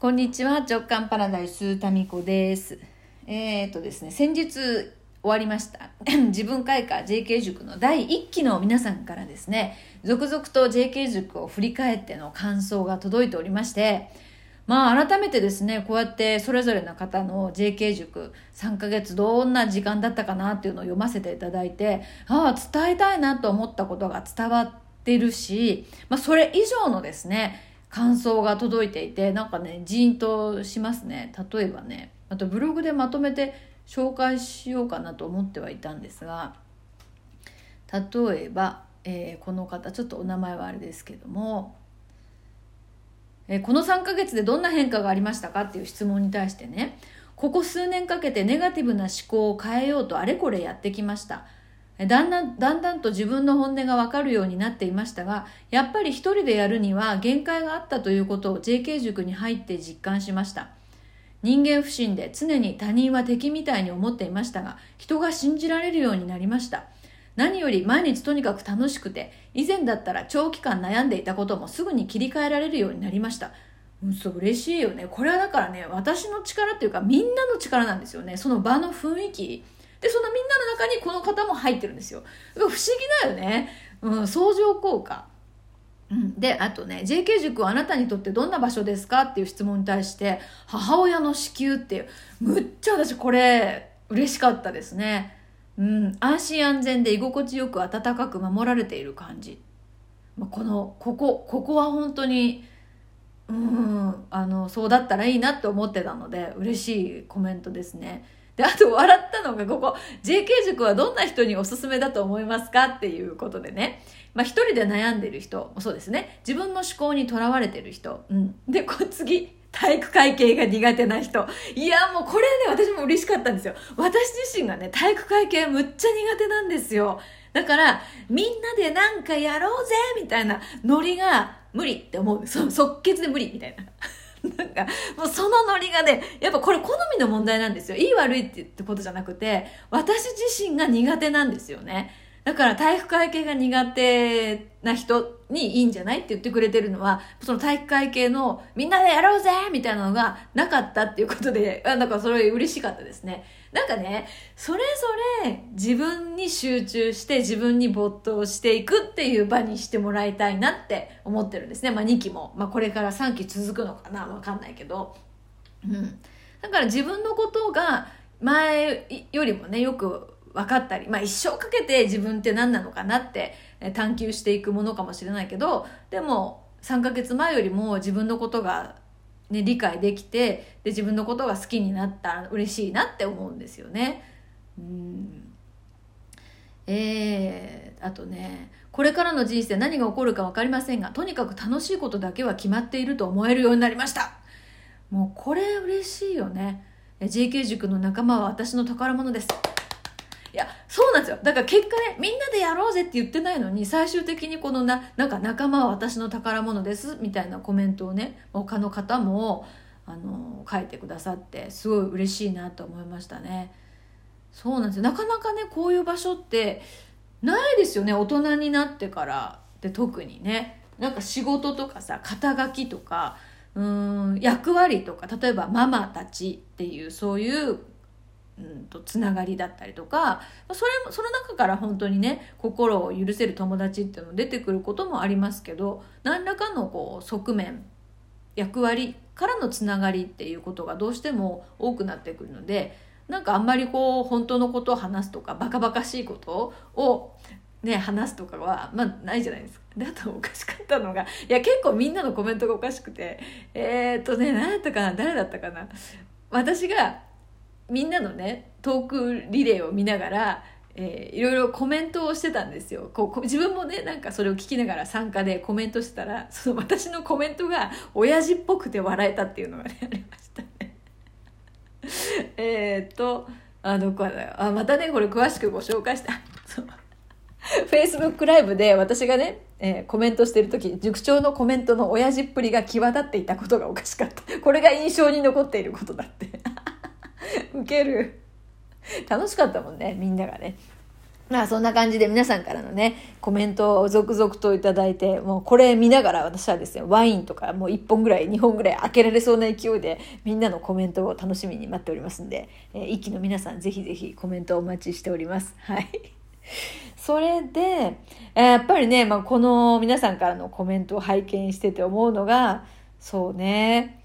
こんにちは直感パラダイスタミコです。えっ、とですね先日終わりました。自分開花 JK 塾の第1期の皆さんからですね続々と JK 塾を振り返っての感想が届いておりましてまあ改めてですねこうやってそれぞれの方の JK 塾3ヶ月どんな時間だったかなっていうのを読ませていただいてああ伝えたいなと思ったことが伝わってるし、まあ、それ以上のですね感想が届いていてなんかねジーンとしますね。例えばねあとブログでまとめて紹介しようかなと思ってはいたんですが例えば、えー、この方ちょっとお名前はあれですけども、えー、この3ヶ月でどんな変化がありましたかっていう質問に対してねここ数年かけてネガティブな思考を変えようとあれこれやってきました。だんだん、だんだんと自分の本音がわかるようになっていましたが、やっぱり一人でやるには限界があったということを JK 塾に入って実感しました。人間不信で常に他人は敵みたいに思っていましたが、人が信じられるようになりました。何より毎日とにかく楽しくて、以前だったら長期間悩んでいたこともすぐに切り替えられるようになりました。うん、そう嬉しいよね。これはだからね、私の力っていうかみんなの力なんですよね。その場の雰囲気。でそのみんなの方も入ってるんですよ。不思議だよね、うん、相乗効果。うん、であとね JK 塾はあなたにとってどんな場所ですかっていう質問に対して母親の子宮っていう。むっちゃ私これ嬉しかったですね、うん、安心安全で居心地よく温かく守られている感じ、このここここは本当にうんあのそうだったらいいなって思ってたので嬉しいコメントですね。で、あと笑ったのがここ、JK 塾はどんな人におすすめだと思いますかっていうことでね。まあ一人で悩んでる人もそうですね。自分の思考にとらわれてる人。うん。で、こ次、体育会系が苦手な人。いや、もうこれね、私も嬉しかったんですよ。私自身がね、体育会系むっちゃ苦手なんですよ。だから、みんなでなんかやろうぜみたいなノリが無理って思う。そ即決で無理みたいな。なんか、もうそのノリがね、やっぱこれ好みの問題なんですよ。いい悪いってことじゃなくて、私自身が苦手なんですよね。だから体育会系が苦手な人にいいんじゃないって言ってくれてるのは、その体育会系のみんなでやろうぜみたいなのがなかったっていうことで、あなんかそれ嬉しかったですね。なんかね、それぞれ自分に集中して自分に没頭していくっていう場にしてもらいたいなって思ってるんですね。まあ2期も。まあこれから3期続くのかなわかんないけど。うん。だから自分のことが前よりもね、よく分かったり、まあ一生かけて自分って何なのかなって探求していくものかもしれないけど、でも3ヶ月前よりも自分のことがね、理解できてで自分のことが好きになったら嬉しいなって思うんですよね。うん。えー、あとねこれからの人生何が起こるか分かりませんがとにかく楽しいことだけは決まっていると思えるようになりました。もうこれ嬉しいよね。JK 塾の仲間は私の宝物です。いや、そうなんですよ。だから結果ね、みんなでやろうぜって言ってないのに、最終的にこのな、なんか仲間は私の宝物です、みたいなコメントをね、他の方も、あの、書いてくださって、すごい嬉しいなと思いましたね。そうなんですよ。なかなかね、こういう場所って、ないですよね、大人になってからで特にね。なんか仕事とかさ、肩書きとか、うん役割とか例えばママたちっていうそういううんとつながりだったりとかそれもその中から本当にね心を許せる友達っていうの出てくることもありますけど何らかのこう側面役割からのつながりっていうことがどうしても多くなってくるのでなんかあんまりこう本当のことを話すとかバカバカしいことをね、話すとかは、まあ、ないじゃないですか。で、あとおかしかったのが、いや、結構みんなのコメントがおかしくて、えー、っとね、何だったかな誰だったかな私が、みんなのねトークリレーを見ながら、えー、いろいろコメントをしてたんですよ。こう自分もねなんかそれを聞きながら参加でコメントしてたらその私のコメントが親父っぽくて笑えたっていうのがねありましたね。えっとあどこだあまたねこれ詳しくご紹介した。フェイスブックライブで私がね、えー、コメントしてる時塾長のコメントの親父っぷりが際立っていたことがおかしかった。これが印象に残っていることだって。ウケる楽しかったもんねみんながねまあそんな感じで皆さんからのね、コメントを続々といただいて、もうこれ見ながら私はですね、ワインとかもう1本ぐらい、2本ぐらい開けられそうな勢いでみんなのコメントを楽しみに待っておりますんで、えー、一気の皆さんぜひぜひコメントお待ちしております。はい。それで、え、やっぱりね、まあ、この皆さんからのコメントを拝見してて思うのが、そうね、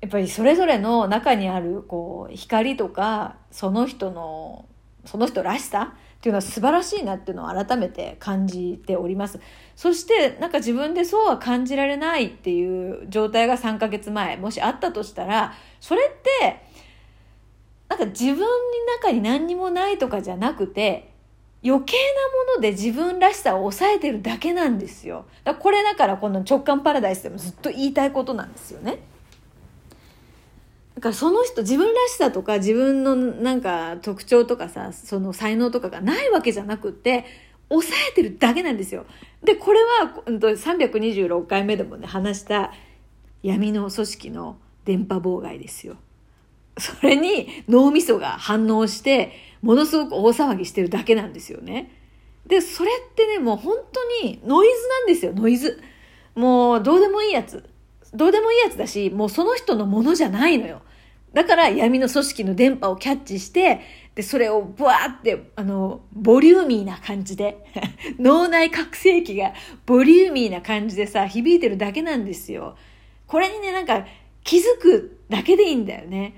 やっぱりそれぞれの中にあるこう光とかその人のその人らしさっていうのは素晴らしいなっていうのを改めて感じております。そしてなんか自分でそうは感じられないっていう状態が3ヶ月前もしあったとしたらそれってなんか自分の中に何にもないとかじゃなくて余計なもので自分らしさを抑えてるだけなんですよ。だこれだからこの直感パラダイスでもずっと言いたいことなんですよね。だからその人自分らしさとか自分のなんか特徴とかさその才能とかがないわけじゃなくって抑えてるだけなんですよ。でこれは326回目でもね話した闇の組織の電波妨害ですよ。それに脳みそが反応してものすごく大騒ぎしてるだけなんですよね。でそれってねもう本当にノイズなんですよノイズ。もうどうでもいいやつ。どうでもいいやつだし、もうその人のものじゃないのよ。だから闇の組織の電波をキャッチして、で、それをブワーって、あの、ボリューミーな感じで、脳内覚醒器がボリューミーな感じでさ、響いてるだけなんですよ。これにね、なんか気づくだけでいいんだよね。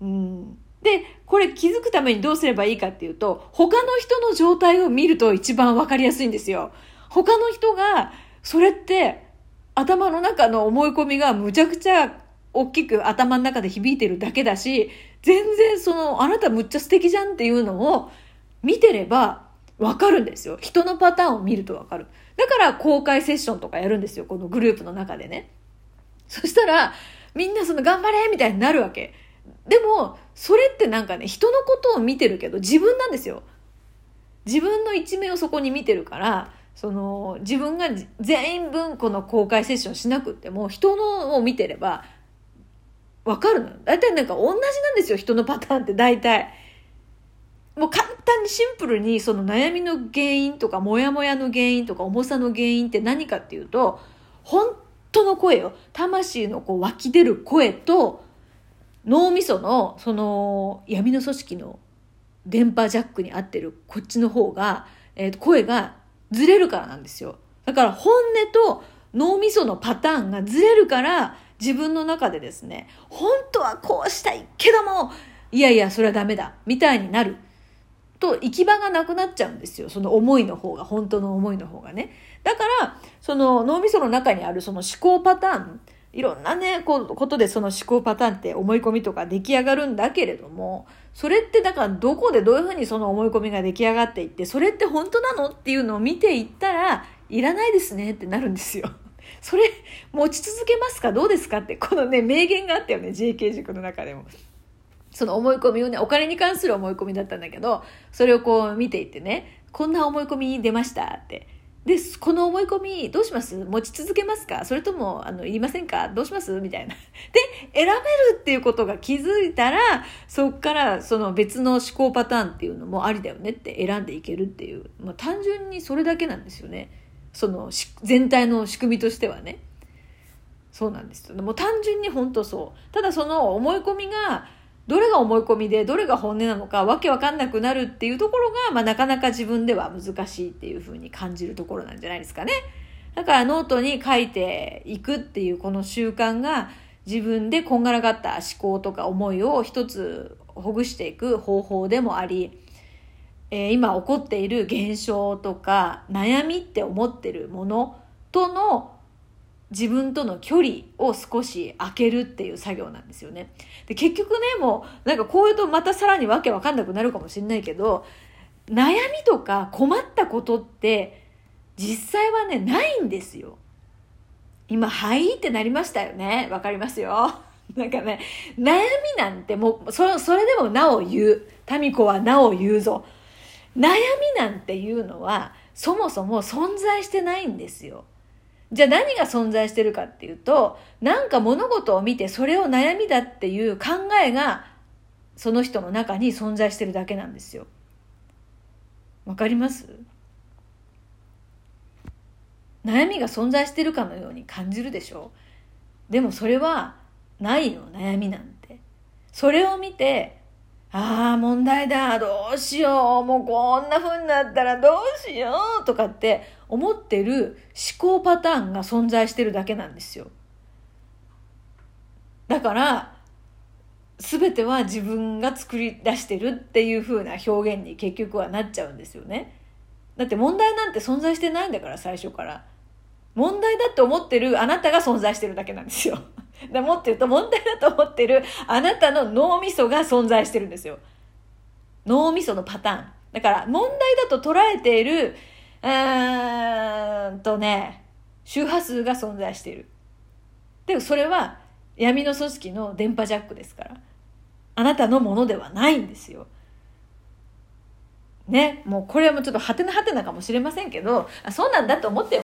うん。で、これ気づくためにどうすればいいかっていうと、他の人の状態を見ると一番わかりやすいんですよ。他の人が、それって頭の中の思い込みがむちゃくちゃ大きく頭の中で響いてるだけだし、全然その、あなたむっちゃ素敵じゃんっていうのを見てればわかるんですよ。人のパターンを見るとわかる。だから公開セッションとかやるんですよ。このグループの中でね。そしたら、みんなその頑張れみたいになるわけ。でも、それってなんかね、人のことを見てるけど自分なんですよ。自分の一面をそこに見てるから、その自分が全員分この公開セッションしなくっても人のを見てればわかるの？大体なんか同じなんですよ人のパターンって大体。もう簡単にシンプルにその悩みの原因とかモヤモヤの原因とか重さの原因って何かっていうと本当の声よ魂のこう湧き出る声と脳みそのその闇の組織の電波ジャックに合ってるこっちの方が、えー、声がずれるからなんですよ。だから本音と脳みそのパターンがずれるから自分の中でですね、本当はこうしたいけども、いやいや、それはダメだ、みたいになる。と行き場がなくなっちゃうんですよ。その思いの方が、本当の思いの方がね。だから、その脳みその中にあるその思考パターン、いろんなね、こことでその思考パターンって思い込みとか出来上がるんだけれども、それってだからどこでどういうふうにその思い込みが出来上がっていって、それって本当なの？っていうのを見ていったら、いらないですねってなるんですよ。それ持ち続けますか？どうですかってこのね名言があったよね JK 塾の中でも。その思い込みをねお金に関する思い込みだったんだけどそれをこう見ていってねこんな思い込みに出ましたってでこの思い込みどうします？持ち続けますか？それともあのいませんか？どうします？みたいな。で選べるっていうことが気づいたらそっからその別の思考パターンっていうのもありだよねって選んでいけるっていう、まあ、単純にそれだけなんですよね。その全体の仕組みとしてはね。そうなんですよ。もう単純に本当そう。ただその思い込みがどれが思い込みでどれが本音なのかわけわかんなくなるっていうところが、まあ、なかなか自分では難しいっていうふうに感じるところなんじゃないですかね。だからノートに書いていくっていうこの習慣が自分でこんがらがった思考とか思いを一つほぐしていく方法でもありえー、今起こっている現象とか悩みって思ってるものとの自分との距離を少し開けるっていう作業なんですよね。で結局ねもうなんかこういうとまたさらにわけわかんなくなるかもしれないけど悩みとか困ったことって実際はねないんですよ。今「はい」ってなりましたよねわかりますよ。なんかね悩みなんてもうそそれでもなお言う民子はなお言うぞ悩みなんていうのはそもそも存在してないんですよ。じゃあ何が存在してるかっていうと、なんか物事を見てそれを悩みだっていう考えがその人の中に存在してるだけなんですよ。わかります？悩みが存在してるかのように感じるでしょ？でもそれはないの悩みなんてそれを見てああ問題だ。どうしよう。もうこんな風になったらどうしようとかって思ってる思考パターンが存在してるだけなんですよ。だから全ては自分が作り出してるっていう風な表現に結局はなっちゃうんですよね。だって問題なんて存在してないんだから最初から。問題だって思ってるあなたが存在してるだけなんですよ。でもっと言うと問題だと思ってるあなたの脳みそが存在してるんですよ。脳みそのパターン。だから問題だと捉えている、うーんとね、周波数が存在している。でもそれは闇の組織の電波ジャックですから。あなたのものではないんですよ。ね、もうこれはもうちょっとはてなはてなかもしれませんけど、そうなんだと思って